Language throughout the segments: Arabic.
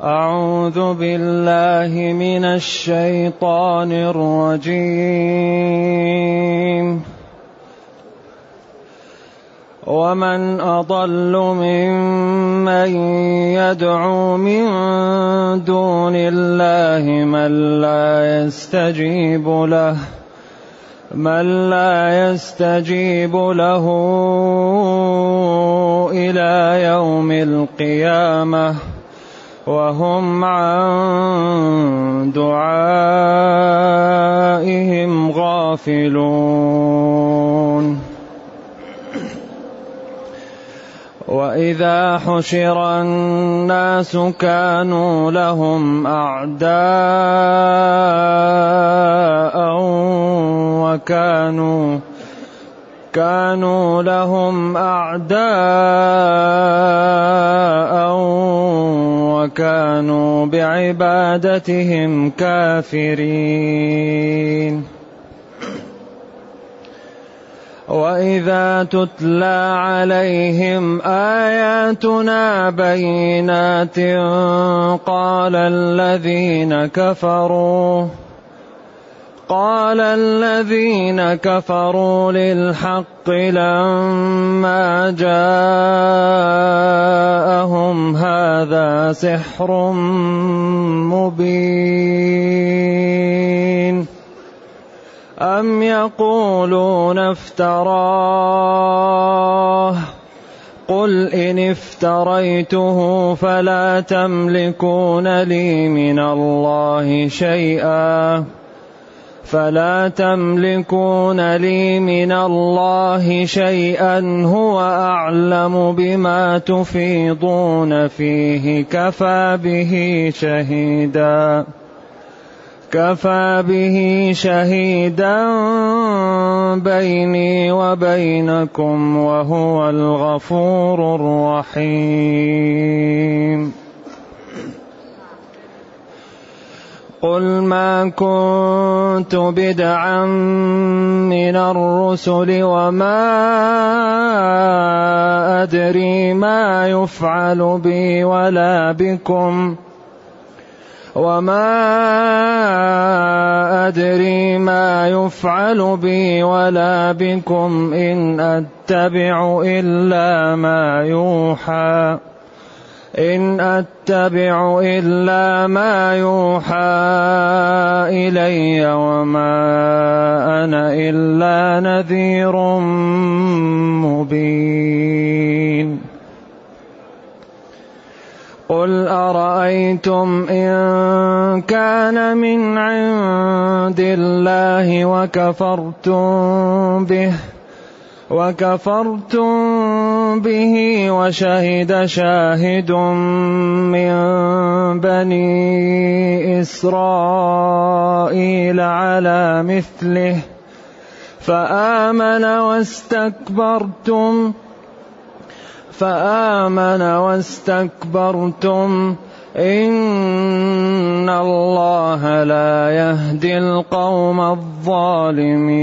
أعوذ بالله من الشيطان الرجيم. ومن أضل ممن يدعو من دون الله من لا يستجيب له من لا يستجيب له إلى يوم القيامة. وهم عن دعائهم غافلون. وإذا حشر الناس كانوا لهم أعداء وكانوا كانوا لهم أعداء وكانوا بعبادتهم كافرين واذا تتلى عليهم اياتنا بينات قال الذين كفروا قال الذين كفروا للحق لما جاءهم هذا سحر مبين. أم يقولون افتراه؟ قل إن افتريته فلا تملكون لي من الله شيئا. فلا تملكون لي من الله شيئا هو أعلم بما تفيضون فيه كفى به شهيدا كفى به شهيدا بيني وبينكم وهو الغفور الرحيم. قل ما كنت بدعا من الرسل وما أدري ما يفعل بي ولا بكم وما أدري ما يفعل بي ولا بكم إن أتبع إلا ما يوحى إن أتبع إلا ما يوحى إلي وما أنا إلا نذير مبين. قل أرأيتم إن كان من عند الله وكفرتم به وكفرتم به وشهد شاهد من بني إسرائيل على مثله فآمن واستكبرتم فآمن واستكبرتم إن الله لا يهدي القوم الظالمين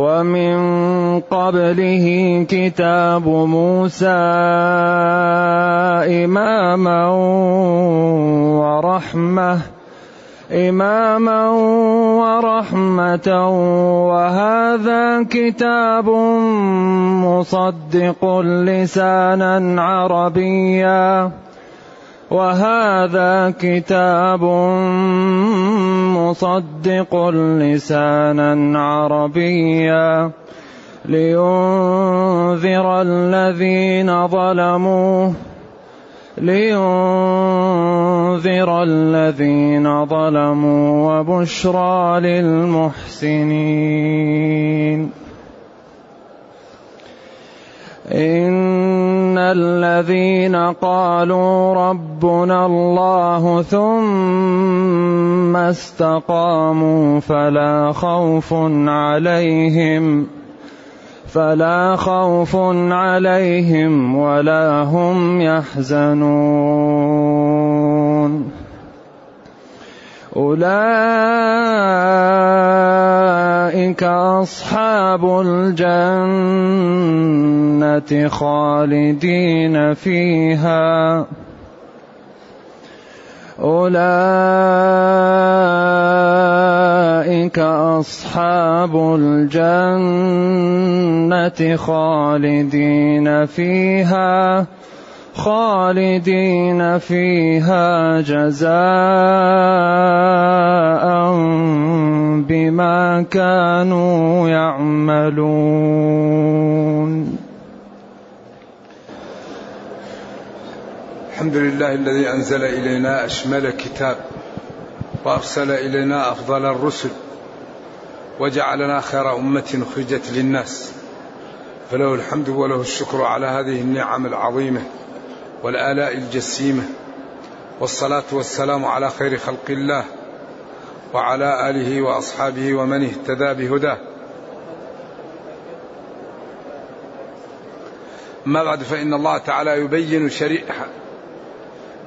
ومن قبله كتاب موسى إماما ورحمة إماما ورحمة. وهذا كتاب مصدق لسانا عربيا. وهذا كتاب مصدق لسانا عربيا لينذر الذين ظلموا لينذر الذين ظلموا وبشرى للمحسنين. إن الذين قالوا ربنا الله ثم استقاموا فلا خوف عليهم فلا خوف عليهم ولا هم يحزنون. أولئك أصحاب الجنة خالدين فيها. أولئك أصحاب الجنة خالدين فيها. خالدين فيها. جزاء بما كانوا يعملون. الحمد لله الذي أنزل إلينا أشمل كتاب وأرسل إلينا أفضل الرسل وجعلنا خير أمة أخرجت للناس. فله الحمد وله الشكر على هذه النعم العظيمة والآلاء الجسيمة والصلاة والسلام على خير خلق الله. وعلى آله وأصحابه ومن اهتدى بهداه. ما بعد فإن الله تعالى يبين شريعة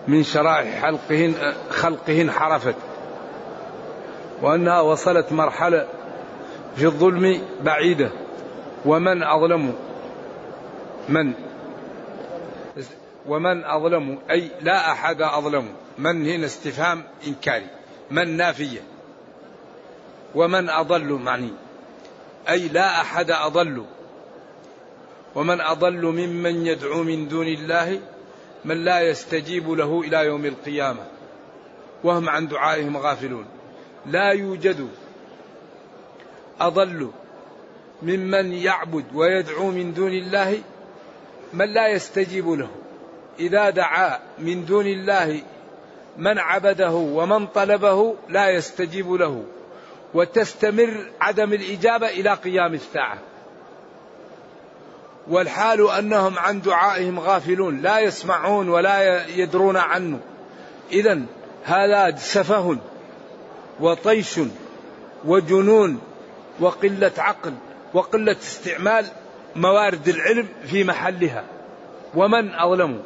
من شرائع خلقهن خلقه انحرفت وأنها وصلت مرحلة في الظلم بعيدة. ومن أظلم من؟ ومن أظلم أي لا أحد أظلم. من هنا استفهام إنكاري. من نافية. ومن أضل معني. أي لا أحد أضل. ومن أضل ممن يدعو من دون الله من لا يستجيب له إلى يوم القيامة. وهم عن دعائهم غافلون. لا يوجد أضل ممن يعبد ويدعو من دون الله من لا يستجيب له. إذا دعا من دون الله من عبده ومن طلبه لا يستجيب له. وتستمر عدم الإجابة إلى قيام الساعة. والحال أنهم عن دعائهم غافلون لا يسمعون ولا يدرون عنه. إذا هذا سفه وطيش وجنون وقلة عقل وقلة استعمال موارد العلم في محلها. ومن أظلم؟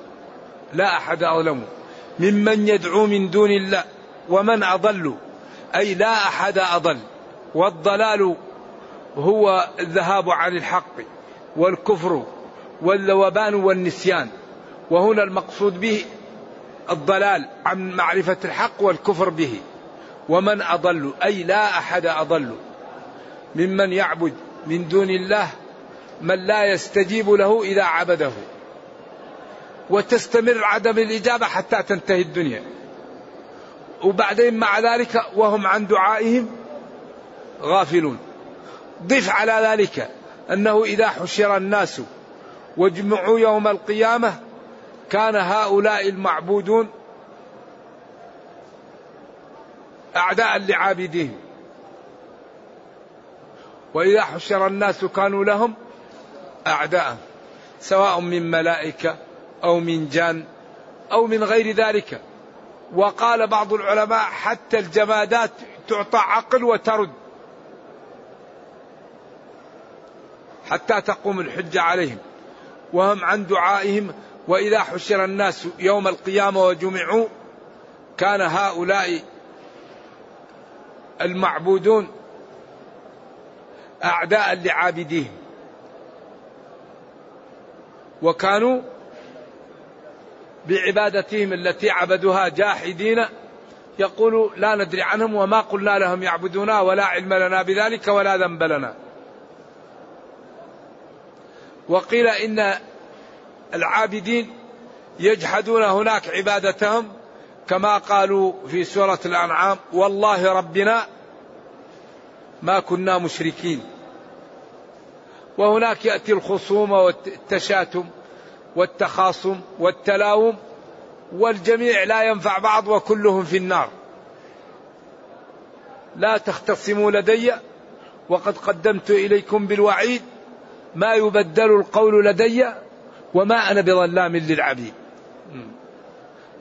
لا أحد أظلم. ممن يدعو من دون الله. ومن أضل؟ أي لا أحد أضل والضلال هو الذهاب عن الحق والكفر والذوبان والنسيان. وهنا المقصود به الضلال عن معرفة الحق والكفر به. ومن أضل أي لا أحد أضل ممن يعبد من دون الله من لا يستجيب له إذا عبده. وتستمر عدم الإجابة حتى تنتهي الدنيا. وبعدين مع ذلك وهم عن دعائهم غافلون. ضف على ذلك أنه إذا حشر الناس واجمعوا يوم القيامة كان هؤلاء المعبودون أعداء لعابدين وإذا حشر الناس كانوا لهم أعداء سواء من ملائكة أو من جان أو من غير ذلك. وقال بعض العلماء حتى الجمادات تعطى عقل وترد. حتى تقوم الحجة عليهم. وهم عن دعائهم وإذا حشر الناس يوم القيامة وجمعوا كان هؤلاء المعبودون أعداء لعابديهم. وكانوا بعبادتهم التي عبدوها جاحدين. يقول لا ندري عنهم وما قلنا لهم يعبدونا ولا علم لنا بذلك ولا ذنب لنا. وقيل إن العابدين يجحدون هناك عبادتهم كما قالوا في سورة الأنعام والله ربنا ما كنا مشركين. وهناك يأتي الخصومة والتشاتم. والتخاصم والتلاوم والجميع لا ينفع بعض وكلهم في النار. لا تختصموا لدي وقد قدمت إليكم بالوعيد ما يبدل القول لدي وما أنا بظلام للعبيد.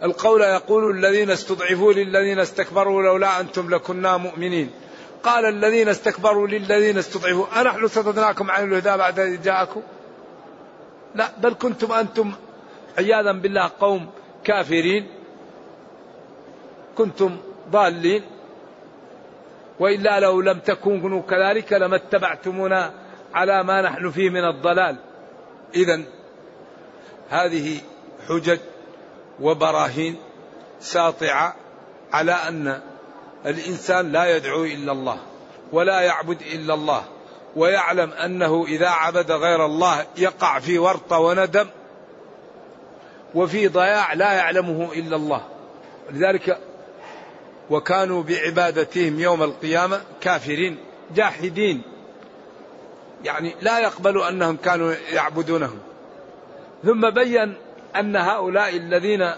القول يقول الذين استضعفوا للذين استكبروا لولا أنتم لكنا مؤمنين. قال الذين استكبروا للذين استضعفوا. أنحن صددناكم عن الهدى بعد إذ جاءكم؟ لا بل كنتم أنتم عياذا بالله قوم كافرين. كنتم ضالين. وإلا لو لم تكونوا كذلك لما اتبعتمونا على ما نحن فيه من الضلال. إذا هذه حجج وبراهين ساطعة على أن الإنسان لا يدعو إلا الله ولا يعبد إلا الله. ويعلم أنه إذا عبد غير الله يقع في ورطة وندم وفي ضياع لا يعلمه إلا الله. لذلك وكانوا بعبادتهم يوم القيامة كافرين جاحدين. يعني لا يقبل أنهم كانوا يعبدونهم. ثم بين أن هؤلاء الذين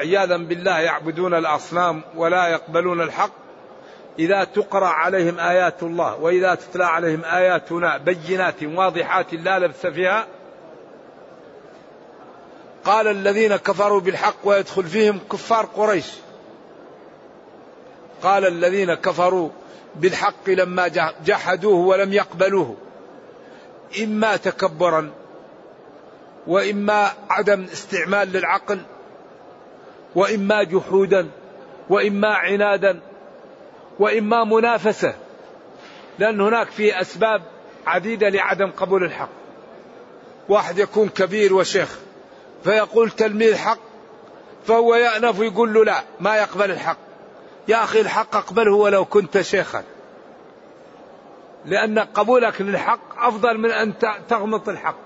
عياذا بالله يعبدون الأصنام ولا يقبلون الحق إذا تقرأ عليهم آيات الله وإذا تتلى عليهم آياتنا بينات واضحات لا لبس فيها قال الذين كفروا بالحق ويدخل فيهم كفار قريش. قال الذين كفروا بالحق لما جحدوه ولم يقبلوه. إما تكبرا وإما عدم استعمال للعقل وإما جحودا وإما عنادا وإما منافسة لأن هناك في أسباب عديدة لعدم قبول الحق. واحد يكون كبير وشيخ فيقول تلميذ حق فهو يأنف ويقول له لا ما يقبل الحق. يا أخي الحق أقبله ولو كنت شيخا. لأن قبولك للحق أفضل من أن تغمط الحق.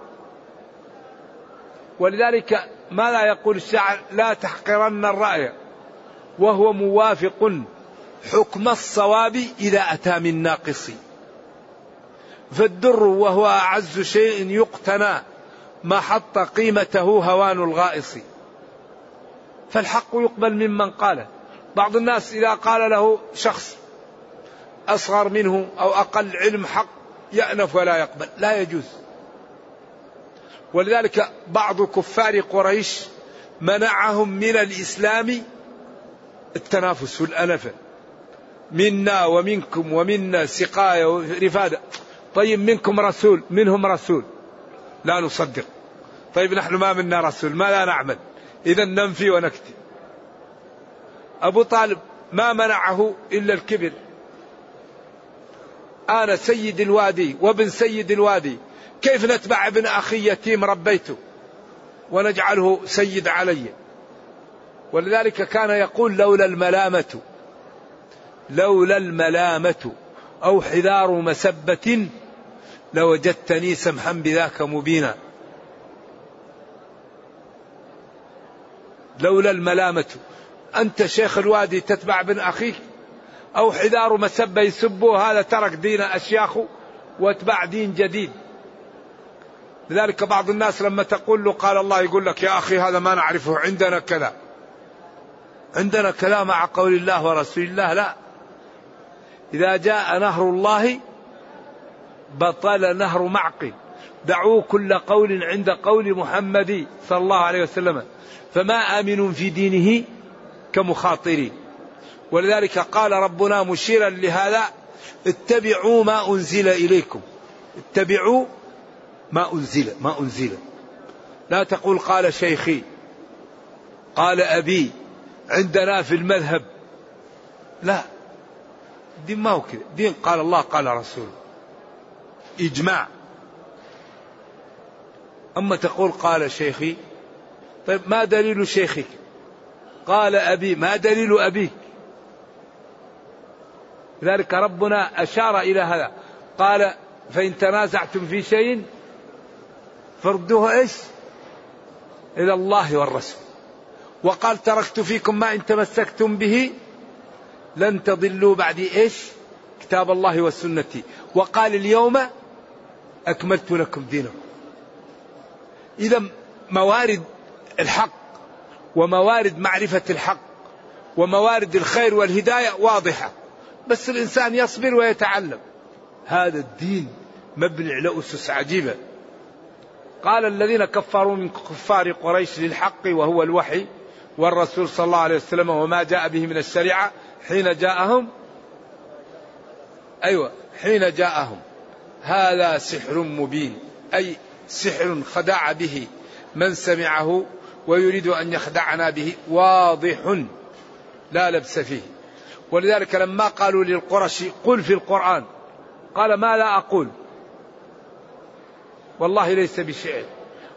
ولذلك ما لا يقول الشاعر لا تحقرن الرأي وهو موافق حكم الصواب إذا أتى من ناقص. فالدر وهو أعز شيء يقتنى ما حط قيمته هوان الغائص. فالحق يقبل ممن قاله بعض الناس إذا قال له شخص أصغر منه أو أقل علم حق يأنف ولا يقبل. لا يجوز. ولذلك بعض كفار قريش منعهم من الإسلام التنافس والأنفة منا ومنكم ومنا سقاية ورفادة طيب منكم رسول منهم رسول. لا نصدق. طيب نحن ما منا رسول ما لا نعمل. إذا ننفي ونكتب أبو طالب ما منعه إلا الكبر. أنا سيد الوادي وابن سيد الوادي. كيف نتبع ابن أخي يتيم ربيته؟ ونجعله سيد علي. ولذلك كان يقول لولا الملامة. لولا الملامة أو حذار مسبة لوجدتني سمحا بذاك مبينا. لولا الملامة. أنت شيخ الوادي تتبع ابن أخيك أو حذار مسبة يسبوه هذا ترك دين أشياخه واتبع دين جديد. لذلك بعض الناس لما تقول له قال الله يقول لك يا أخي هذا ما نعرفه عندنا كذا. عندنا كلام مع قول الله ورسول الله لا. إذا جاء نهر الله بطل نهر معقل. دعوا كل قول عند قول محمد صلى الله عليه وسلم. فما آمن في دينه كمخاطرين. ولذلك قال ربنا مشيرا لهذا اتبعوا ما أنزل إليكم. اتبعوا ما أنزل ما أنزل. لا تقول قال شيخي قال أبي عندنا في المذهب. لا. دين ما هو كذا. دين قال الله قال رسوله إجماع. أما تقول قال شيخي طيب ما دليل شيخك؟ قال أبي ما دليل أبيك؟ لذلك ربنا أشار إلى هذا. قال فإن تنازعتم في شيء فردوه إيش؟ إلى الله والرسول. وقال تركت فيكم ما إن تمسكتم به لن تضلوا بعد إيش؟ كتاب الله وسنتي وقال اليوم أكملت لكم دينكم. إذا موارد الحق وموارد معرفة الحق وموارد الخير والهداية واضحة. بس الإنسان يصبر ويتعلم. هذا الدين مبني على أسس عجيبة. قال الذين كفروا من كفار قريش للحق وهو الوحي والرسول صلى الله عليه وسلم وما جاء به من الشريعة حين جاءهم أيوة حين جاءهم. هذا سحر مبين أي سحر خدع به من سمعه ويريد أن يخدعنا به واضح. لا لبس فيه. ولذلك لما قالوا للقرشي قل في القرآن. قال ما لا أقول؟ والله ليس بشعر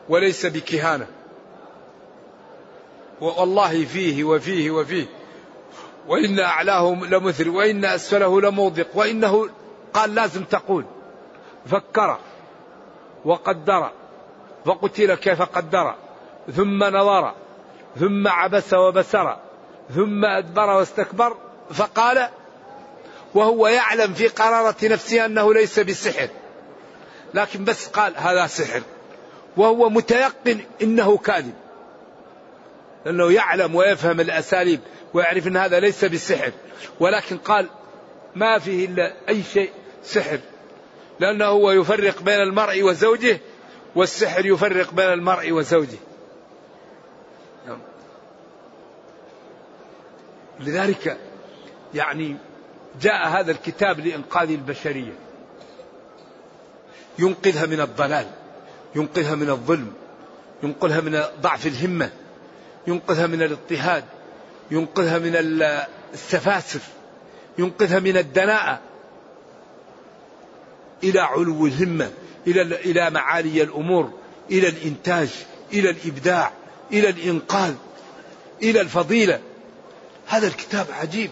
وليس بكهانة. والله فيه وفيه وفيه. وإن أعلاه لمثر وإن أسفله لموضق وإنه قال لازم تقول. فكر وقدر فقتل كيف قدر ثم نظر ثم عبس وبسر ثم أدبر واستكبر فقال وهو يعلم في قرارة نفسه أنه ليس بسحر. لكن بس قال هذا سحر وهو متيقن إنه كاذب. لأنه يعلم ويفهم الأساليب ويعرف أن هذا ليس بالسحر ولكن قال ما فيه إلا أي شيء سحر. لأنه هو يفرق بين المرء وزوجه والسحر يفرق بين المرء وزوجه. نعم. لذلك يعني جاء هذا الكتاب لإنقاذ البشرية. ينقذها من الضلال ينقذها من الظلم ينقذها من ضعف الهمة. ينقذها من الاضطهاد ينقذها من السفاسف ينقذها من الدناءة. إلى علو الهمة إلى إلى معالي الأمور إلى الإنتاج إلى الإبداع إلى الإنقاذ إلى الفضيلة. هذا الكتاب عجيب.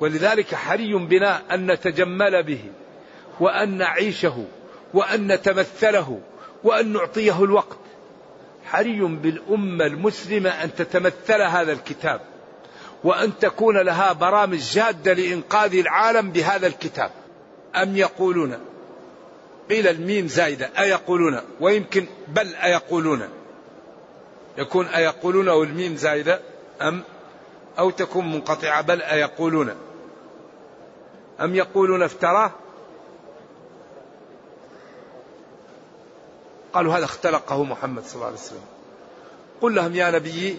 ولذلك حري بنا أن نتجمل به وأن نعيشه وأن نتمثله وأن نعطيه الوقت. حري بالأمة المسلمة أن تتمثل هذا الكتاب وأن تكون لها برامج جادة لإنقاذ العالم بهذا الكتاب. أم يقولون؟ قيل الميم زايدة أيقولون؟ ويمكن بل أيقولون. يكون أيقولون والميم زايدة أم؟ أو تكون منقطعة بل أيقولون. أم يقولون افتراه؟ قالوا هذا اختلقه محمد صلى الله عليه وسلم. قل لهم يا نبي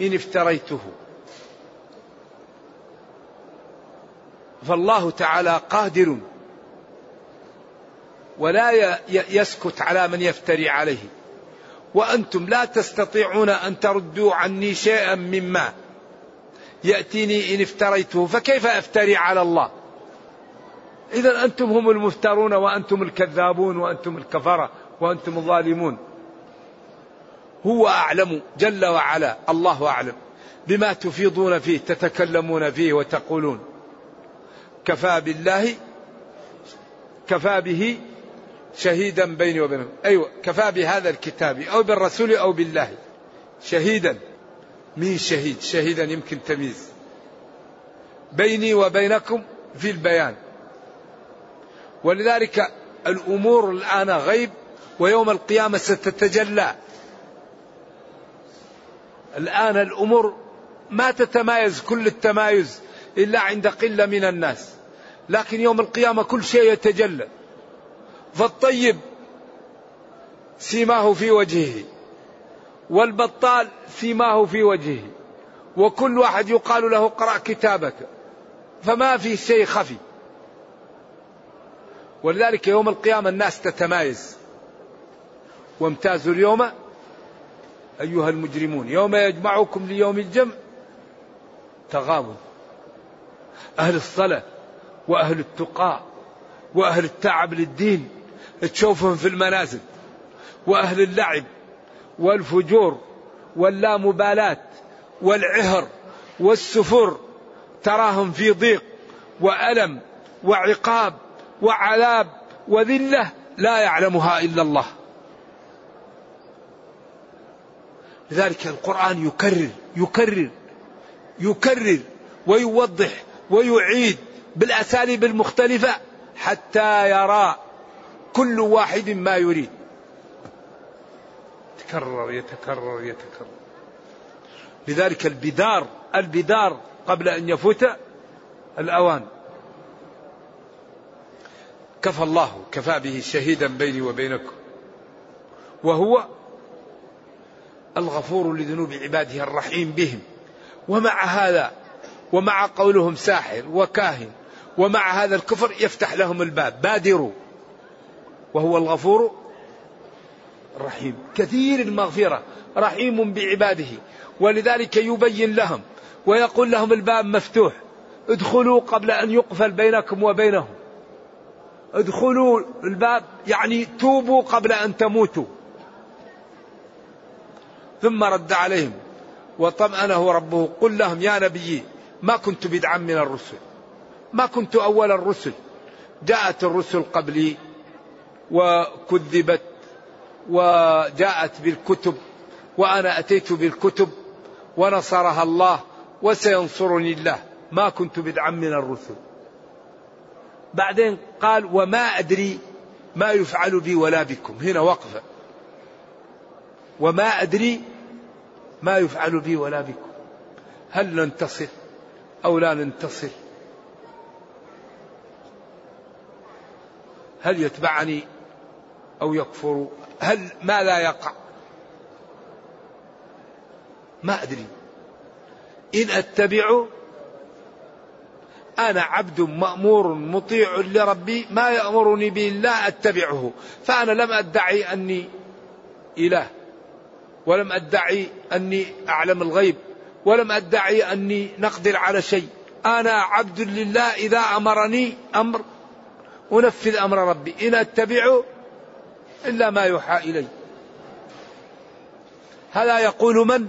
إن افتريته. فالله تعالى قادر ولا يسكت على من يفتري عليه. وأنتم لا تستطيعون أن تردوا عني شيئا مما يأتيني إن افتريته. فكيف أفتري على الله؟ إذا أنتم هم المفترون وأنتم الكذابون وأنتم الكفرة وأنتم الظالمون. هو أعلم جل وعلا الله أعلم بما تفيضون فيه تتكلمون فيه وتقولون. كفى بالله كفى به شهيدا بيني وبينكم أيوة كفى بهذا الكتاب أو بالرسول أو بالله. شهيدا. مين شهيد؟ شهيدا يمكن تمييز. بيني وبينكم في البيان. ولذلك الأمور الآن غيب ويوم القيامة ستتجلى. الآن الأمور ما تتمايز كل التمايز إلا عند قلة من الناس. لكن يوم القيامة كل شيء يتجلى. فالطيب سيماه في وجهه والبطال سيماه في وجهه وكل واحد يقال له اقرأ كتابك فما في شيء خفي. ولذلك يوم القيامة الناس تتمايز. وامتازوا اليوم أيها المجرمون يوم يجمعكم ليوم الجمع تغابوا أهل الصلاة وأهل التقاء وأهل التعب للدين تشوفهم في المنازل. وأهل اللعب والفجور واللامبالاة والعهر والسفر تراهم في ضيق وألم وعقاب وعذاب وذلة لا يعلمها إلا الله. لذلك القرآن يكرر يكرر يكرر ويوضح ويعيد بالأساليب المختلفة حتى يرى كل واحد ما يريد. يتكرر يتكرر يتكرر. لذلك البدار البدار قبل أن يفوت الأوان. كفى الله كفى به شهيدا بيني وبينكم. وهو الغفور لذنوب عباده الرحيم بهم. ومع هذا ومع قولهم ساحر وكاهن ومع هذا الكفر يفتح لهم الباب. بادروا. وهو الغفور الرحيم. كثير المغفرة رحيم بعباده. ولذلك يبين لهم ويقول لهم الباب مفتوح. ادخلوا قبل أن يقفل بينكم وبينهم. ادخلوا الباب يعني توبوا قبل أن تموتوا. ثم رد عليهم وطمأنه ربه قل لهم يا نبي ما كنت بدعا من الرسل ما كنت أول الرسل جاءت الرسل قبلي وكذبت وجاءت بالكتب وأنا أتيت بالكتب ونصرها الله وسينصرني الله ما كنت بدعا من الرسل. بعدين قال وما أدري ما يفعل بي ولا بكم هنا وقفة. وما أدري ما يفعل بي ولا بكم. هل ننتصر أو لا ننتصر؟ هل يتبعني أو يكفر؟ هل ما لا يقع؟ ما أدري. إن أتبع أنا عبد مأمور مطيع لربي ما يأمرني به لا أتبعه. فأنا لم أدعي أني إله. ولم أدعي أني أعلم الغيب ولم أدعي أني نقدر على شيء. أنا عبد لله إذا أمرني أمر أنفذ أمر ربي. إن أتبع إلا ما يوحى إلي. هذا يقول من؟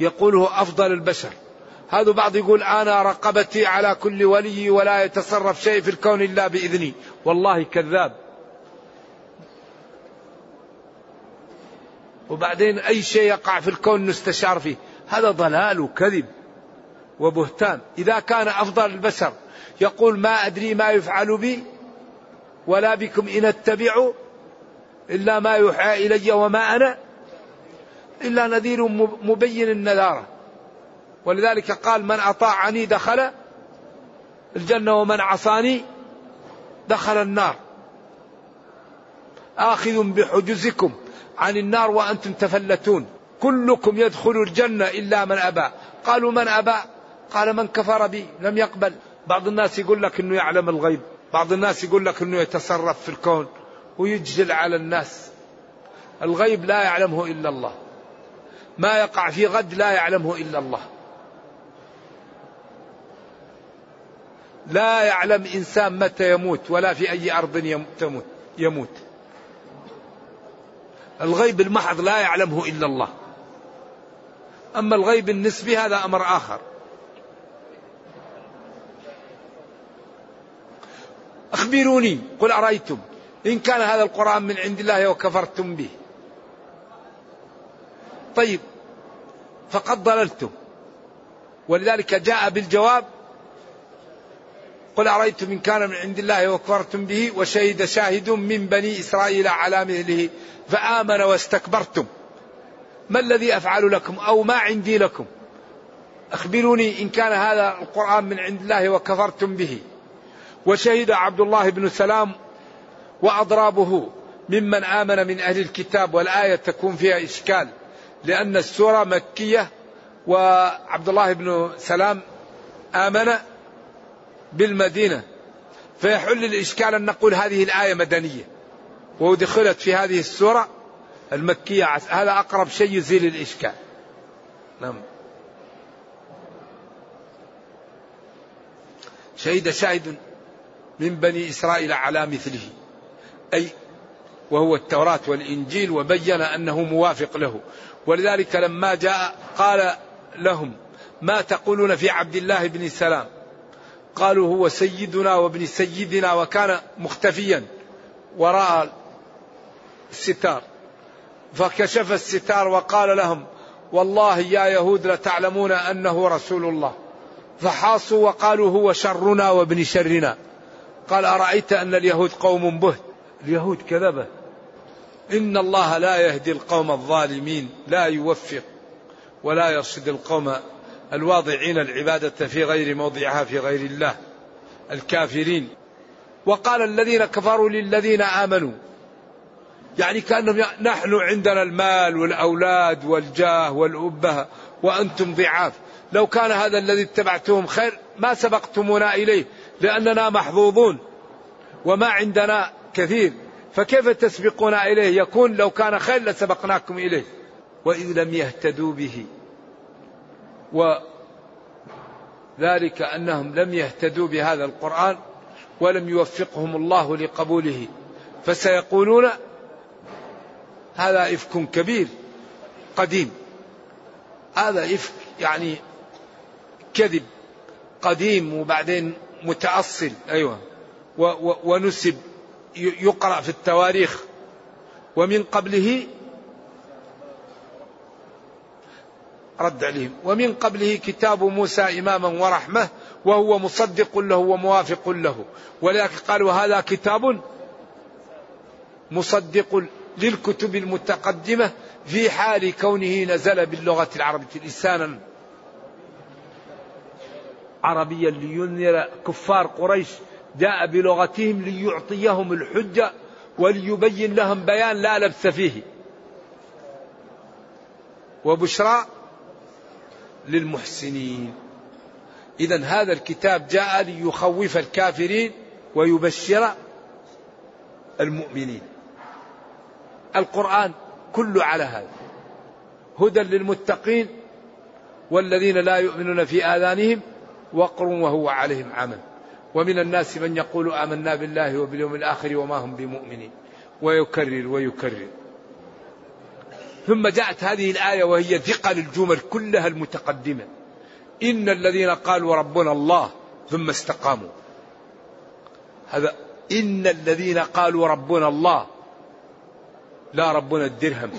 يقوله أفضل البشر. هذا بعض يقول أنا رقبتي على كل ولي ولا يتصرف شيء في الكون إلا بإذني. والله كذاب. وبعدين أي شيء يقع في الكون نستشار فيه. هذا ضلال وكذب وبهتان. إذا كان أفضل البشر يقول ما أدري ما يفعل بي ولا بكم إن اتبع إلا ما يوحى إلي وما أنا إلا نذير مبين النذارة. ولذلك قال من أطاعني دخل الجنة ومن عصاني دخل النار. آخذ بحجزكم عن النار وأنتم تفلتون. كلكم يدخل الجنة إلا من أبى. قالوا من أبى؟ قال من كفر بي؟ لم يقبل. بعض الناس يقول لك أنه يعلم الغيب. بعض الناس يقول لك أنه يتصرف في الكون ويجزل على الناس. الغيب لا يعلمه إلا الله. ما يقع في غد لا يعلمه إلا الله. لا يعلم إنسان متى يموت ولا في أي أرض تموت يموت. الغيب المحض لا يعلمه إلا الله. أما الغيب النسبي هذا أمر آخر. أخبروني قل أرأيتم إن كان هذا القرآن من عند الله وكفرتم به. طيب فقد ضللتم. ولذلك جاء بالجواب قل أرأيتم إن كان من عند الله وكفرتم به وشهد شاهد من بني إسرائيل على مثله فآمن واستكبرتم. ما الذي أفعل لكم أو ما عندي لكم؟ أخبروني إن كان هذا القرآن من عند الله وكفرتم به. وشهد عبد الله بن سلام وأضرابه ممن آمن من أهل الكتاب والآية تكون فيها إشكال لأن السورة مكية وعبد الله بن سلام آمن بالمدينة فيحل الإشكال أن نقول هذه الآية مدنية. وأدخلت في هذه السورة المكية. هذا أقرب شيء يزيل الإشكال. نعم. شهد شاهد من بني إسرائيل على مثله. أي وهو التوراة والإنجيل وبين أنه موافق له. ولذلك لما جاء قال لهم ما تقولون في عبد الله بن سلام؟ قالوا هو سيدنا وابن سيدنا وكان مختفيا وراء الستار. فكشف الستار وقال لهم والله يا يهود لتعلمون أنه رسول الله. فحاصوا وقالوا هو شرنا وابن شرنا. قال أرأيت أن اليهود قوم بهت؟ اليهود كذبه إن الله لا يهدي القوم الظالمين لا يوفق ولا يرشد القوم الواضعين العبادة في غير موضعها في غير الله الكافرين. وقال الذين كفروا للذين آمنوا يعني كأنهم نحن عندنا المال والأولاد والجاه والأبة وأنتم ضعاف. لو كان هذا الذي اتبعتهم خير ما سبقتمونا إليه لأننا محظوظون وما عندنا كثير. فكيف تسبقون إليه؟ يكون لو كان خير لسبقناكم إليه. وإذ لم يهتدوا به. وذلك أنهم لم يهتدوا بهذا القرآن ولم يوفقهم الله لقبوله. فسيقولون هذا إفك كبير قديم. هذا إفك يعني كذب قديم وبعدين متأصل. أيوة. ونسب يقرأ في التواريخ. ومن قبله رد عليهم. ومن قبله كتاب موسى إماما ورحمة وهو مصدق له وموافق له. ولكن قالوا هذا كتاب مصدق للكتب المتقدمة في حال كونه نزل باللغة العربية. لسانا عربيا لينذر كفار قريش جاء بلغتهم ليعطيهم الحجة وليبين لهم بيان لا لبس فيه. وبشرى للمحسنين. إذا هذا الكتاب جاء ليخوف الكافرين ويبشر المؤمنين. القرآن كله على هذا. هدى للمتقين والذين لا يؤمنون في آذانهم وقر وهو عليهم عمل. ومن الناس من يقول آمنا بالله وباليوم الآخر وما هم بمؤمنين. ويكرر ويكرر. ثم جاءت هذه الآية وهي ثقل الجمل كلها المتقدمة. إن الذين قالوا ربنا الله ثم استقاموا. هذا إن الذين قالوا ربنا الله لا ربنا الدرهم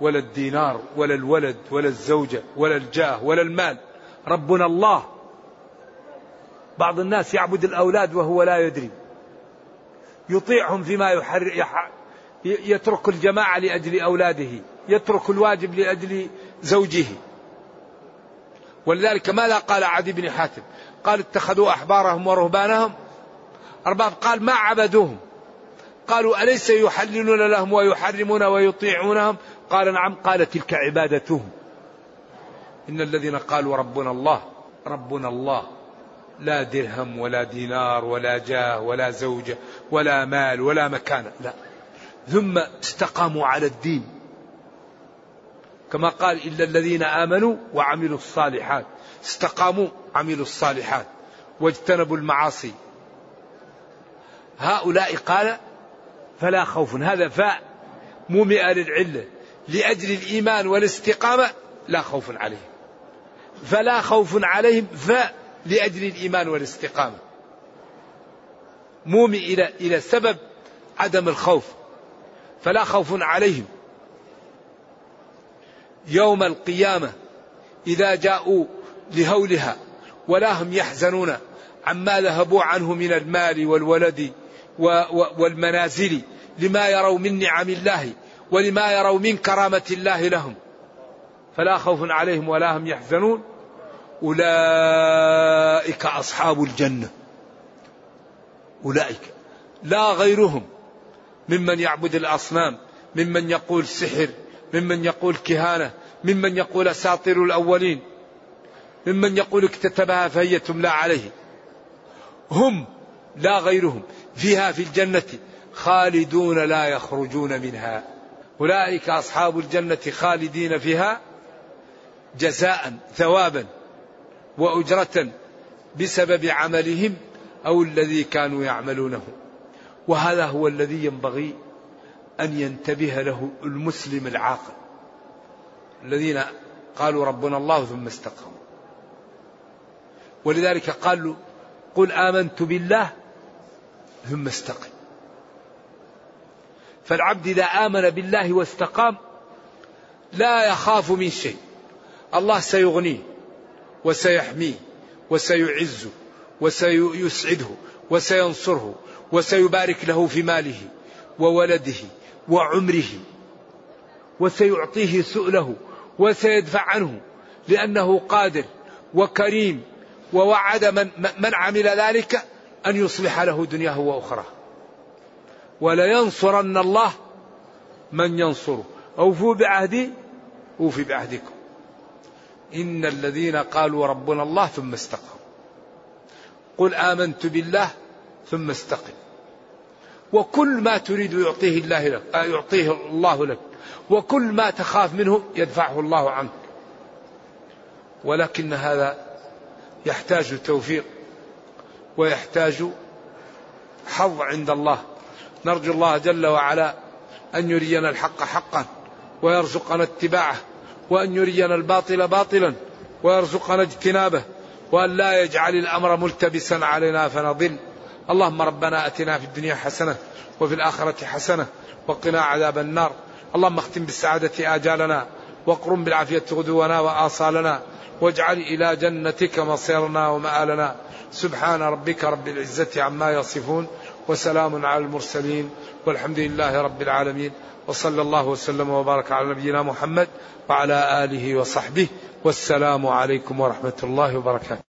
ولا الدينار ولا الولد ولا الزوجة ولا الجاه ولا المال. ربنا الله. بعض الناس يعبد الأولاد وهو لا يدري. يطيعهم فيما. يترك الجماعة لأجل أولاده يترك الواجب لأجل زوجه. ولذلك ماذا قال عدي بن حاتم قال اتخذوا أحبارهم ورهبانهم. أرباب قال ما عبدوهم؟ قالوا أليس يحللون لهم ويحرمون ويطيعونهم؟ قال نعم قال تلك عبادتهم. إن الذين قالوا ربنا الله ربنا الله. لا درهم ولا دينار ولا جاه ولا زوجة ولا مال ولا مكانة لا. ثم استقاموا على الدين. كما قال إلا الذين آمنوا وعملوا الصالحات. استقاموا عملوا الصالحات. واجتنبوا المعاصي. هؤلاء قال فلا خوف. هذا فاء مومئة للعلة. لأجل الإيمان والاستقامة لا خوف عليهم. فلا خوف عليهم فاء لأجل الإيمان والاستقامة. مومي إلى إلى سبب عدم الخوف. فلا خوف عليهم. يوم القيامة إذا جاءوا لهولها ولا هم يحزنون عما ذهبوا عنه من المال والولد والمنازل لما يروا من نعم الله ولما يروا من كرامة الله لهم. فلا خوف عليهم ولا هم يحزنون. أولئك أصحاب الجنة. أولئك. لا غيرهم. ممن يعبد الأصنام ممن يقول سحر ممن يقول كهانة ممن يقول أساطير الأولين ممن يقول اكتتبها فهي تملى عليه. هم لا غيرهم فيها في الجنة خالدون لا يخرجون منها. أولئك أصحاب الجنة خالدين فيها جزاء ثوابا وأجرة بسبب عملهم أو الذي كانوا يعملونه. وهذا هو الذي ينبغي أن ينتبه له المسلم العاقل. الذين قالوا ربنا الله ثم استقاموا. ولذلك قالوا قل آمنت بالله ثم استقم. فالعبد إذا آمن بالله واستقام لا يخاف من شيء. الله سيغنيه وسيحميه وسيعزه وسيسعده وسينصره وسيبارك له في ماله وولده وعمره وسيعطيه سؤله وسيدفع عنه لأنه قادر وكريم ووعد من, من عمل ذلك أن يصلح له دنياه وأخراه. ولينصرن الله من ينصره. أوفوا بعهدي أوفي بعهدكم. إن الذين قالوا ربنا الله ثم استقاموا. قل آمنت بالله ثم استقم. وكل ما تريد يعطيه الله لك آه، يعطيه الله لك. وكل ما تخاف منه يدفعه الله عنك. ولكن هذا يحتاج توفيق ويحتاج حظ عند الله. نرجو الله جل وعلا أن يرينا الحق حقا ويرزقنا اتباعه وأن يرينا الباطل باطلا ويرزقنا اجتنابه وأن لا يجعل الأمر ملتبسا علينا فنضل. اللهم ربنا آتنا في الدنيا حسنة وفي الآخرة حسنة وقنا عذاب النار. اللهم اختم بالسعادة آجالنا واقرم بالعافية غدونا وآصالنا واجعل إلى جنتك مصيرنا ومآلنا. سبحان ربك رب العزة عما يصفون وسلام على المرسلين والحمد لله رب العالمين. وصلى الله وسلم وبارك على نبينا محمد وعلى آله وصحبه. والسلام عليكم ورحمة الله وبركاته.